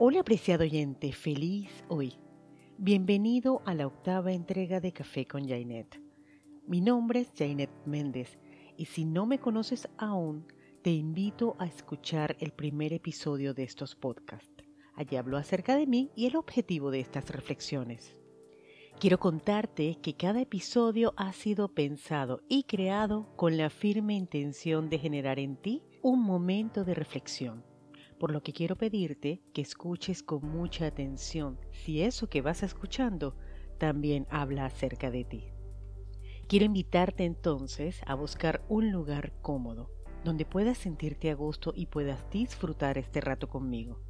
Hola apreciado oyente, feliz hoy. Bienvenido a la octava entrega de Café con Jainet. Mi nombre es Jainet Méndez y si no me conoces aún, te invito a escuchar el primer episodio de estos podcasts. Allí hablo acerca de mí y el objetivo de estas reflexiones. Quiero contarte que cada episodio ha sido pensado y creado con la firme intención de generar en ti un momento de reflexión por lo que quiero pedirte que escuches con mucha atención si eso que vas escuchando también habla acerca de ti. Quiero invitarte entonces a buscar un lugar cómodo, donde puedas sentirte a gusto y puedas disfrutar este rato conmigo.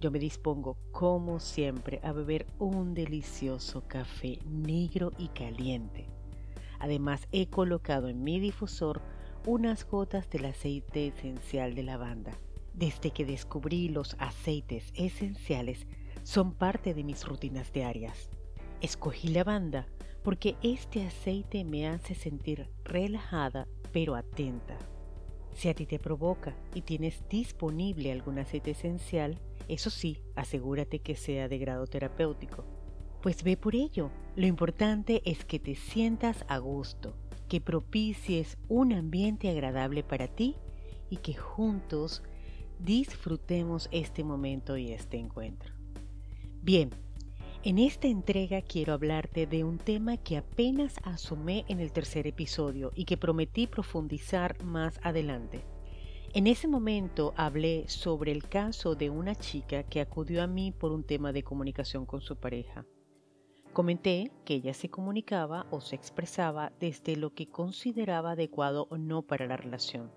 Yo me dispongo, como siempre, a beber un delicioso café negro y caliente. Además, he colocado en mi difusor unas gotas del aceite esencial de lavanda desde que descubrí los aceites esenciales, son parte de mis rutinas diarias. Escogí lavanda porque este aceite me hace sentir relajada pero atenta. Si a ti te provoca y tienes disponible algún aceite esencial, eso sí, asegúrate que sea de grado terapéutico. Pues ve por ello. Lo importante es que te sientas a gusto, que propicies un ambiente agradable para ti y que juntos disfrutemos este momento y este encuentro. Bien, en esta entrega quiero hablarte de un tema que apenas asomé en el tercer episodio y que prometí profundizar más adelante. En ese momento hablé sobre el caso de una chica que acudió a mí por un tema de comunicación con su pareja. Comenté que ella se comunicaba o se expresaba desde lo que consideraba adecuado o no para la relación.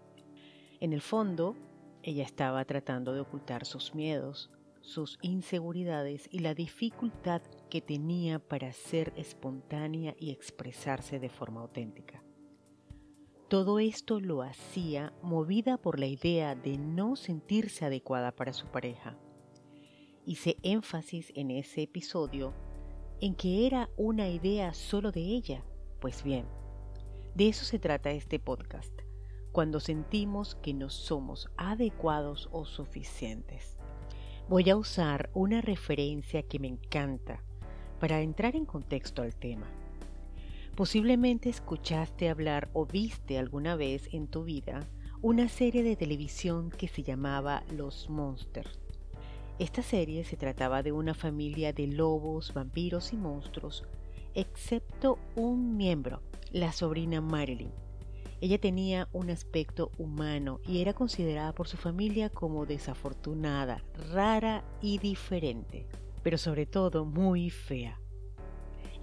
En el fondo, ella estaba tratando de ocultar sus miedos, sus inseguridades y la dificultad que tenía para ser espontánea y expresarse de forma auténtica. Todo esto lo hacía movida por la idea de no sentirse adecuada para su pareja. Hice énfasis en ese episodio en que era una idea solo de ella. Pues bien, de eso se trata este podcast cuando sentimos que no somos adecuados o suficientes. Voy a usar una referencia que me encanta para entrar en contexto al tema. Posiblemente escuchaste hablar o viste alguna vez en tu vida una serie de televisión que se llamaba Los Monsters. Esta serie se trataba de una familia de lobos, vampiros y monstruos, excepto un miembro, la sobrina Marilyn, ella tenía un aspecto humano y era considerada por su familia como desafortunada, rara y diferente, pero sobre todo muy fea.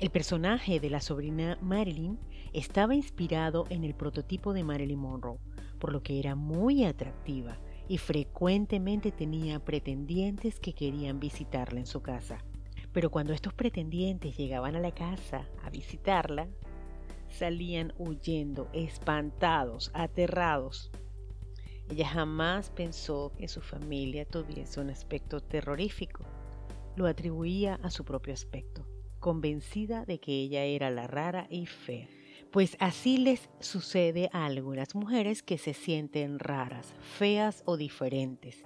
El personaje de la sobrina Marilyn estaba inspirado en el prototipo de Marilyn Monroe, por lo que era muy atractiva y frecuentemente tenía pretendientes que querían visitarla en su casa. Pero cuando estos pretendientes llegaban a la casa a visitarla, salían huyendo, espantados, aterrados. Ella jamás pensó que su familia tuviese un aspecto terrorífico. Lo atribuía a su propio aspecto, convencida de que ella era la rara y fea. Pues así les sucede a algunas mujeres que se sienten raras, feas o diferentes.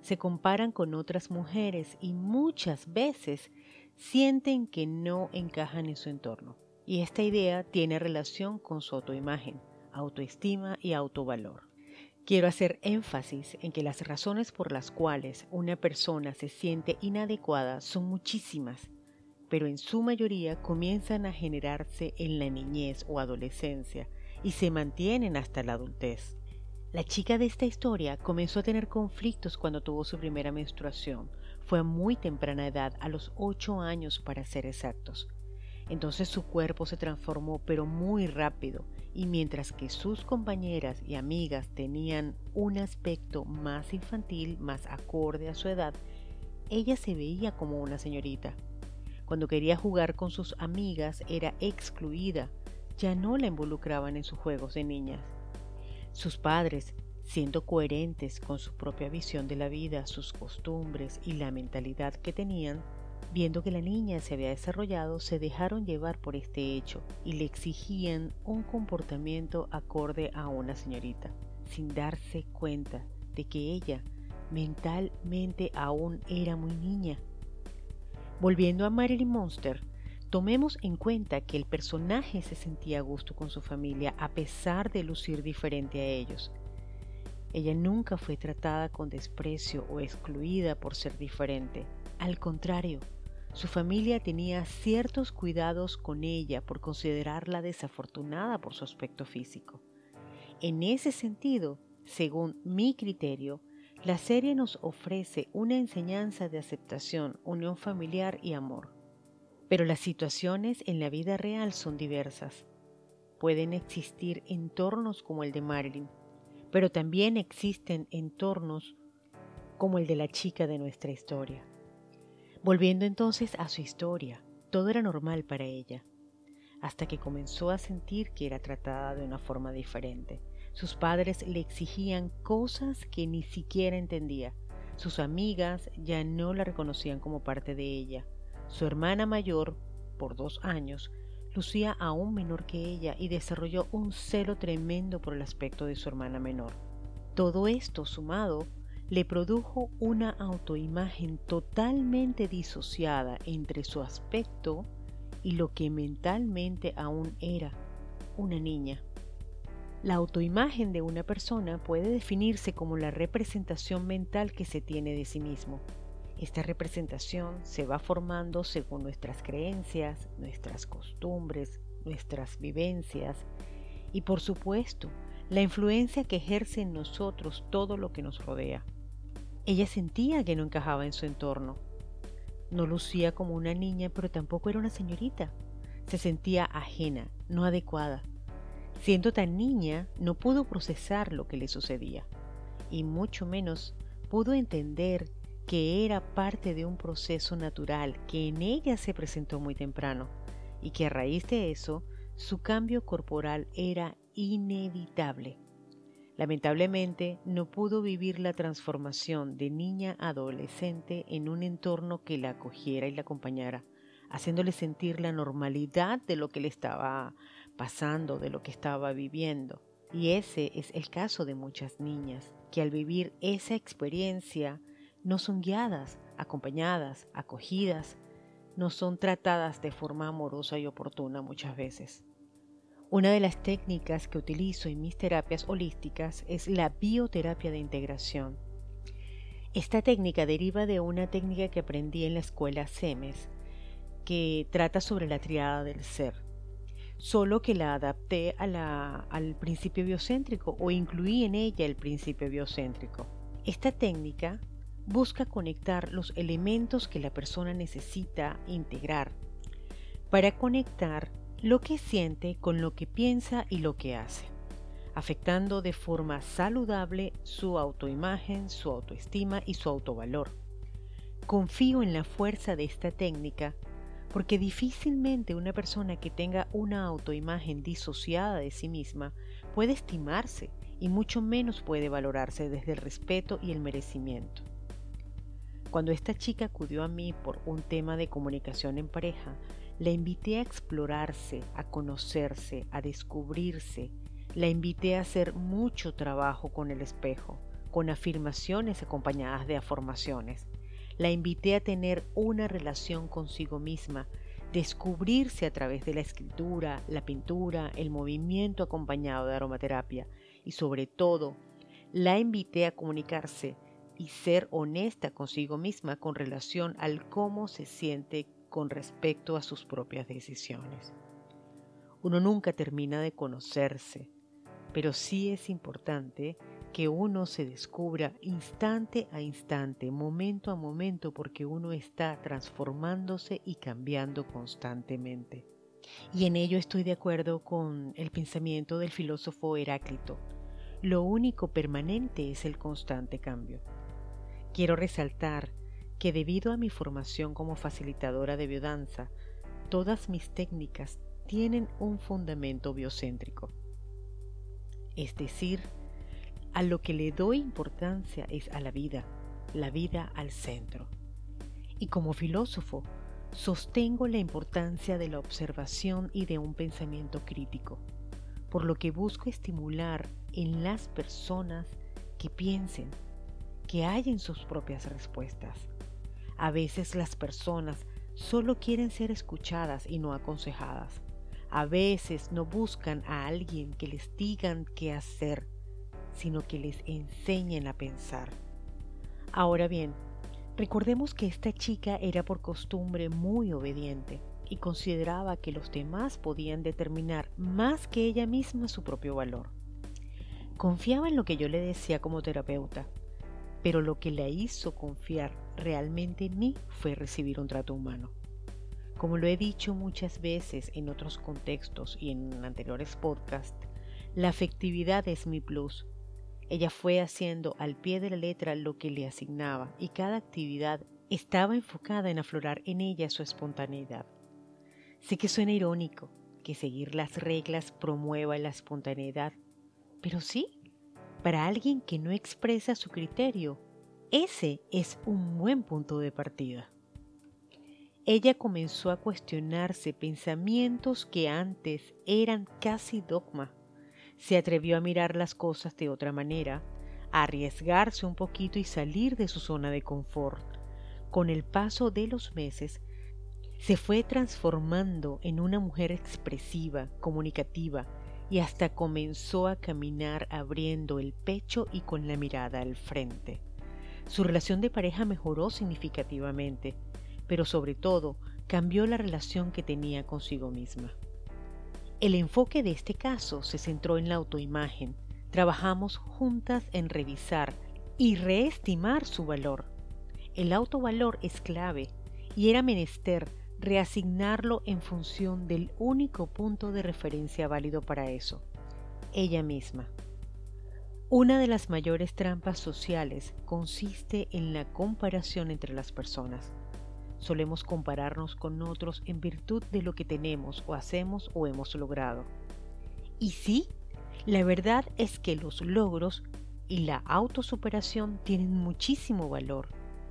Se comparan con otras mujeres y muchas veces sienten que no encajan en su entorno. Y esta idea tiene relación con su autoimagen, autoestima y autovalor. Quiero hacer énfasis en que las razones por las cuales una persona se siente inadecuada son muchísimas, pero en su mayoría comienzan a generarse en la niñez o adolescencia y se mantienen hasta la adultez. La chica de esta historia comenzó a tener conflictos cuando tuvo su primera menstruación. Fue a muy temprana edad, a los 8 años para ser exactos. Entonces su cuerpo se transformó pero muy rápido y mientras que sus compañeras y amigas tenían un aspecto más infantil, más acorde a su edad, ella se veía como una señorita. Cuando quería jugar con sus amigas era excluida, ya no la involucraban en sus juegos de niñas. Sus padres, siendo coherentes con su propia visión de la vida, sus costumbres y la mentalidad que tenían, Viendo que la niña se había desarrollado, se dejaron llevar por este hecho y le exigían un comportamiento acorde a una señorita, sin darse cuenta de que ella mentalmente aún era muy niña. Volviendo a Marilyn Monster, tomemos en cuenta que el personaje se sentía a gusto con su familia a pesar de lucir diferente a ellos. Ella nunca fue tratada con desprecio o excluida por ser diferente. Al contrario, su familia tenía ciertos cuidados con ella por considerarla desafortunada por su aspecto físico. En ese sentido, según mi criterio, la serie nos ofrece una enseñanza de aceptación, unión familiar y amor. Pero las situaciones en la vida real son diversas. Pueden existir entornos como el de Marilyn, pero también existen entornos como el de la chica de nuestra historia. Volviendo entonces a su historia, todo era normal para ella, hasta que comenzó a sentir que era tratada de una forma diferente sus padres le exigían cosas que ni siquiera entendía. Sus amigas ya no la reconocían como parte de ella. Su hermana mayor, por dos años, lucía aún menor que ella y desarrolló un celo tremendo por el aspecto de su hermana menor. Todo esto sumado le produjo una autoimagen totalmente disociada entre su aspecto y lo que mentalmente aún era una niña. La autoimagen de una persona puede definirse como la representación mental que se tiene de sí mismo. Esta representación se va formando según nuestras creencias, nuestras costumbres, nuestras vivencias y por supuesto la influencia que ejerce en nosotros todo lo que nos rodea. Ella sentía que no encajaba en su entorno. No lucía como una niña, pero tampoco era una señorita. Se sentía ajena, no adecuada. Siendo tan niña, no pudo procesar lo que le sucedía, y mucho menos pudo entender que era parte de un proceso natural que en ella se presentó muy temprano, y que a raíz de eso su cambio corporal era inevitable. Lamentablemente, no pudo vivir la transformación de niña adolescente en un entorno que la acogiera y la acompañara, haciéndole sentir la normalidad de lo que le estaba pasando, de lo que estaba viviendo. Y ese es el caso de muchas niñas, que al vivir esa experiencia no son guiadas, acompañadas, acogidas, no son tratadas de forma amorosa y oportuna muchas veces. Una de las técnicas que utilizo en mis terapias holísticas es la bioterapia de integración. Esta técnica deriva de una técnica que aprendí en la escuela SEMES, que trata sobre la triada del ser solo que la adapté al principio biocéntrico o incluí en ella el principio biocéntrico. Esta técnica busca conectar los elementos que la persona necesita integrar para conectar lo que siente con lo que piensa y lo que hace, afectando de forma saludable su autoimagen, su autoestima y su autovalor. Confío en la fuerza de esta técnica porque difícilmente una persona que tenga una autoimagen disociada de sí misma puede estimarse y mucho menos puede valorarse desde el respeto y el merecimiento. Cuando esta chica acudió a mí por un tema de comunicación en pareja, la invité a explorarse, a conocerse, a descubrirse, la invité a hacer mucho trabajo con el espejo, con afirmaciones acompañadas de afirmaciones, la invité a tener una relación consigo misma, descubrirse a través de la escritura, la pintura, el movimiento acompañado de aromaterapia. Y sobre todo, la invité a comunicarse y ser honesta consigo misma con relación al cómo se siente con respecto a sus propias decisiones. Uno nunca termina de conocerse, pero sí es importante que uno se descubra instante a instante, momento a momento, porque uno está transformándose y cambiando constantemente. Y en ello estoy de acuerdo con el pensamiento del filósofo Heráclito. Lo único permanente es el constante cambio. Quiero resaltar que debido a mi formación como facilitadora de biodanza, todas mis técnicas tienen un fundamento biocéntrico. Es decir, a lo que le doy importancia es a la vida, la vida al centro. Y como filósofo, sostengo la importancia de la observación y de un pensamiento crítico, por lo que busco estimular en las personas que piensen, que hallen sus propias respuestas. A veces las personas solo quieren ser escuchadas y no aconsejadas. A veces no buscan a alguien que les digan qué hacer, sino que les enseñen a pensar. Ahora bien, recordemos que esta chica era por costumbre muy obediente y consideraba que los demás podían determinar más que ella misma su propio valor. Confiaba en lo que yo le decía como terapeuta, pero lo que la hizo confiar realmente en mí fue recibir un trato humano. Como lo he dicho muchas veces en otros contextos y en anteriores podcasts, la afectividad es mi plus. Ella fue haciendo al pie de la letra lo que le asignaba y cada actividad estaba enfocada en aflorar en ella su espontaneidad. Sé que suena irónico que seguir las reglas promueva la espontaneidad, pero sí, para alguien que no expresa su criterio, ese es un buen punto de partida. Ella comenzó a cuestionarse pensamientos que antes eran casi dogma. Se atrevió a mirar las cosas de otra manera, a arriesgarse un poquito y salir de su zona de confort. Con el paso de los meses, se fue transformando en una mujer expresiva, comunicativa, y hasta comenzó a caminar abriendo el pecho y con la mirada al frente. Su relación de pareja mejoró significativamente, pero sobre todo cambió la relación que tenía consigo misma. El enfoque de este caso se centró en la autoimagen. Trabajamos juntas en revisar y reestimar su valor. El autovalor es clave y era menester reasignarlo en función del único punto de referencia válido para eso, ella misma. Una de las mayores trampas sociales consiste en la comparación entre las personas. Solemos compararnos con otros en virtud de lo que tenemos o hacemos o hemos logrado. Y sí, la verdad es que los logros y la autosuperación tienen muchísimo valor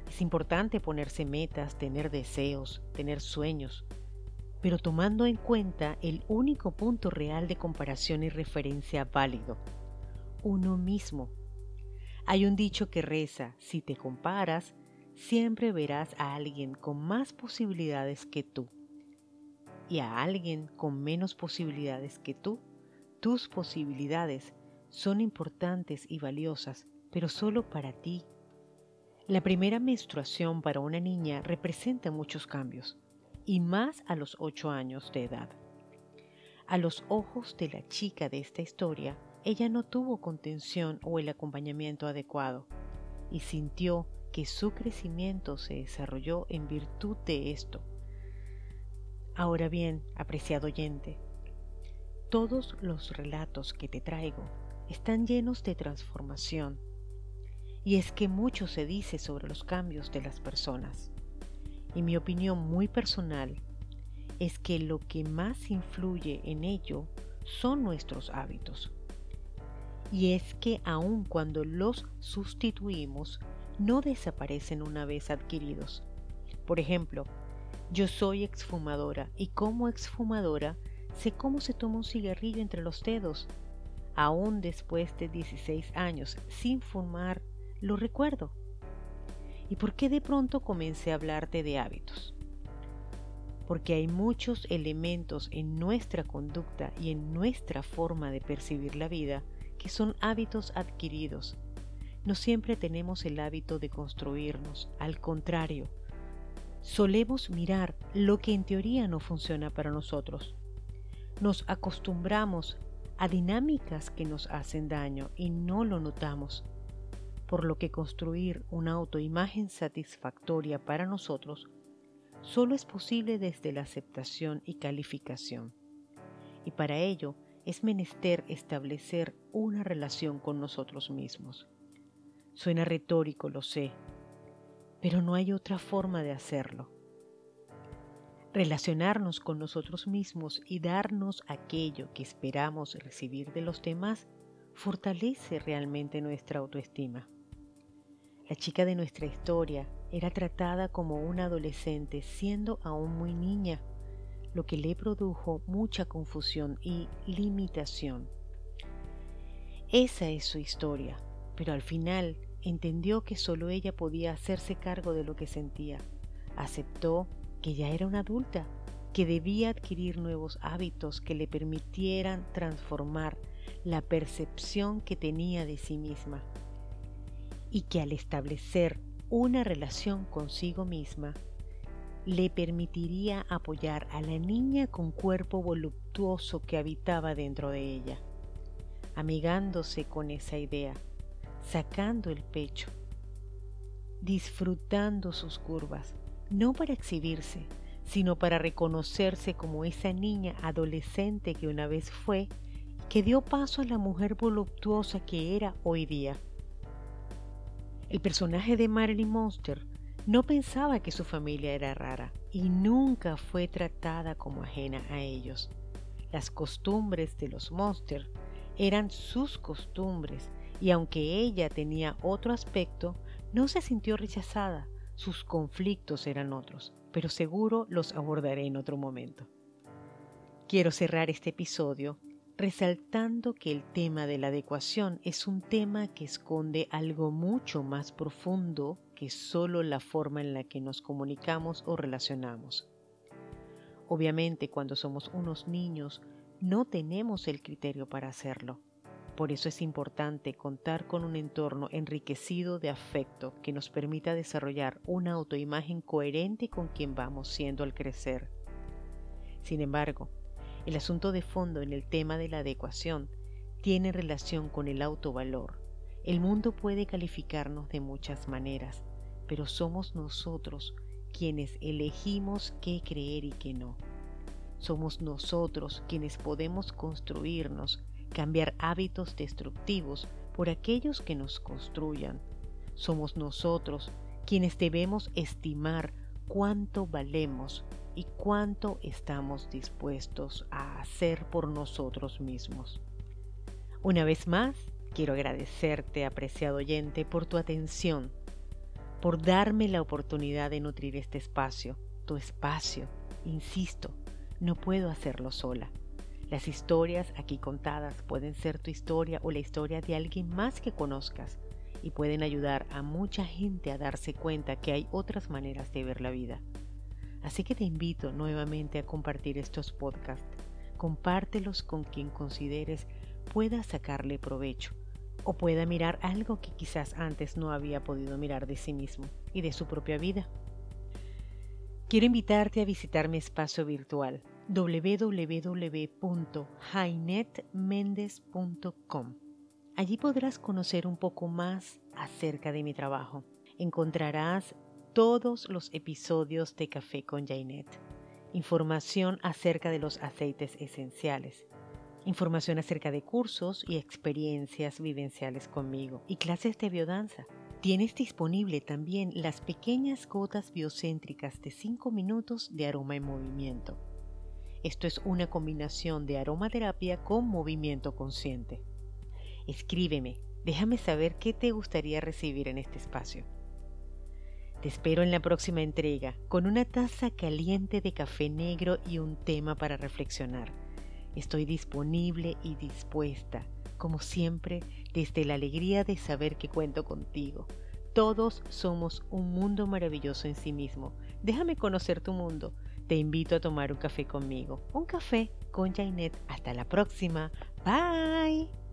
es importante ponerse metas, tener deseos, tener sueños, pero tomando en cuenta el único punto real de comparación y referencia válido, uno mismo. Hay un dicho que reza, si te comparas, siempre verás a alguien con más posibilidades que tú y a alguien con menos posibilidades que tú. Tus posibilidades son importantes y valiosas, pero solo para ti la primera menstruación para una niña representa muchos cambios, y más a los 8 años de edad. A los ojos de la chica de esta historia, ella no tuvo contención o el acompañamiento adecuado, y sintió que su crecimiento se desarrolló en virtud de esto. Ahora bien, apreciado oyente, todos los relatos que te traigo están llenos de transformación y es que mucho se dice sobre los cambios de las personas. Y mi opinión muy personal es que lo que más influye en ello son nuestros hábitos. Y es que aun cuando los sustituimos, no desaparecen una vez adquiridos. Por ejemplo, yo soy exfumadora y como exfumadora sé cómo se toma un cigarrillo entre los dedos. Aún después de 16 años sin fumar lo recuerdo. ¿Y por qué de pronto comencé a hablarte de hábitos? Porque hay muchos elementos en nuestra conducta y en nuestra forma de percibir la vida que son hábitos adquiridos. No siempre tenemos el hábito de construirnos, al contrario, solemos mirar lo que en teoría no funciona para nosotros. Nos acostumbramos a dinámicas que nos hacen daño y no lo notamos por lo que construir una autoimagen satisfactoria para nosotros solo es posible desde la aceptación y calificación. Y para ello es menester establecer una relación con nosotros mismos. Suena retórico, lo sé, pero no hay otra forma de hacerlo. Relacionarnos con nosotros mismos y darnos aquello que esperamos recibir de los demás fortalece realmente nuestra autoestima. La chica de nuestra historia era tratada como una adolescente siendo aún muy niña, lo que le produjo mucha confusión y limitación. Esa es su historia, pero al final entendió que solo ella podía hacerse cargo de lo que sentía. Aceptó que ya era una adulta, que debía adquirir nuevos hábitos que le permitieran transformar la percepción que tenía de sí misma y que al establecer una relación consigo misma le permitiría apoyar a la niña con cuerpo voluptuoso que habitaba dentro de ella, amigándose con esa idea, sacando el pecho, disfrutando sus curvas, no para exhibirse, sino para reconocerse como esa niña adolescente que una vez fue, que dio paso a la mujer voluptuosa que era hoy día. El personaje de Marilyn Monster no pensaba que su familia era rara y nunca fue tratada como ajena a ellos. Las costumbres de los Monster eran sus costumbres y aunque ella tenía otro aspecto, no se sintió rechazada. Sus conflictos eran otros, pero seguro los abordaré en otro momento. Quiero cerrar este episodio resaltando que el tema de la adecuación es un tema que esconde algo mucho más profundo que solo la forma en la que nos comunicamos o relacionamos. Obviamente cuando somos unos niños no tenemos el criterio para hacerlo. Por eso es importante contar con un entorno enriquecido de afecto que nos permita desarrollar una autoimagen coherente con quien vamos siendo al crecer. Sin embargo, el asunto de fondo en el tema de la adecuación tiene relación con el autovalor. El mundo puede calificarnos de muchas maneras, pero somos nosotros quienes elegimos qué creer y qué no. Somos nosotros quienes podemos construirnos, cambiar hábitos destructivos por aquellos que nos construyan. Somos nosotros quienes debemos estimar cuánto valemos y cuánto estamos dispuestos a hacer por nosotros mismos. Una vez más, quiero agradecerte, apreciado oyente, por tu atención, por darme la oportunidad de nutrir este espacio, tu espacio. Insisto, no puedo hacerlo sola. Las historias aquí contadas pueden ser tu historia o la historia de alguien más que conozcas y pueden ayudar a mucha gente a darse cuenta que hay otras maneras de ver la vida. Así que te invito nuevamente a compartir estos podcasts. Compártelos con quien consideres pueda sacarle provecho o pueda mirar algo que quizás antes no había podido mirar de sí mismo y de su propia vida. Quiero invitarte a visitar mi espacio virtual www.jainetmendez.com. Allí podrás conocer un poco más acerca de mi trabajo. Encontrarás todos los episodios de Café con Jainet. Información acerca de los aceites esenciales. Información acerca de cursos y experiencias vivenciales conmigo y clases de biodanza. Tienes disponible también las pequeñas gotas biocéntricas de 5 minutos de aroma en movimiento. Esto es una combinación de aromaterapia con movimiento consciente. Escríbeme, déjame saber qué te gustaría recibir en este espacio. Te espero en la próxima entrega con una taza caliente de café negro y un tema para reflexionar. Estoy disponible y dispuesta, como siempre, desde la alegría de saber que cuento contigo. Todos somos un mundo maravilloso en sí mismo. Déjame conocer tu mundo. Te invito a tomar un café conmigo. Un café con Jainet. Hasta la próxima. Bye.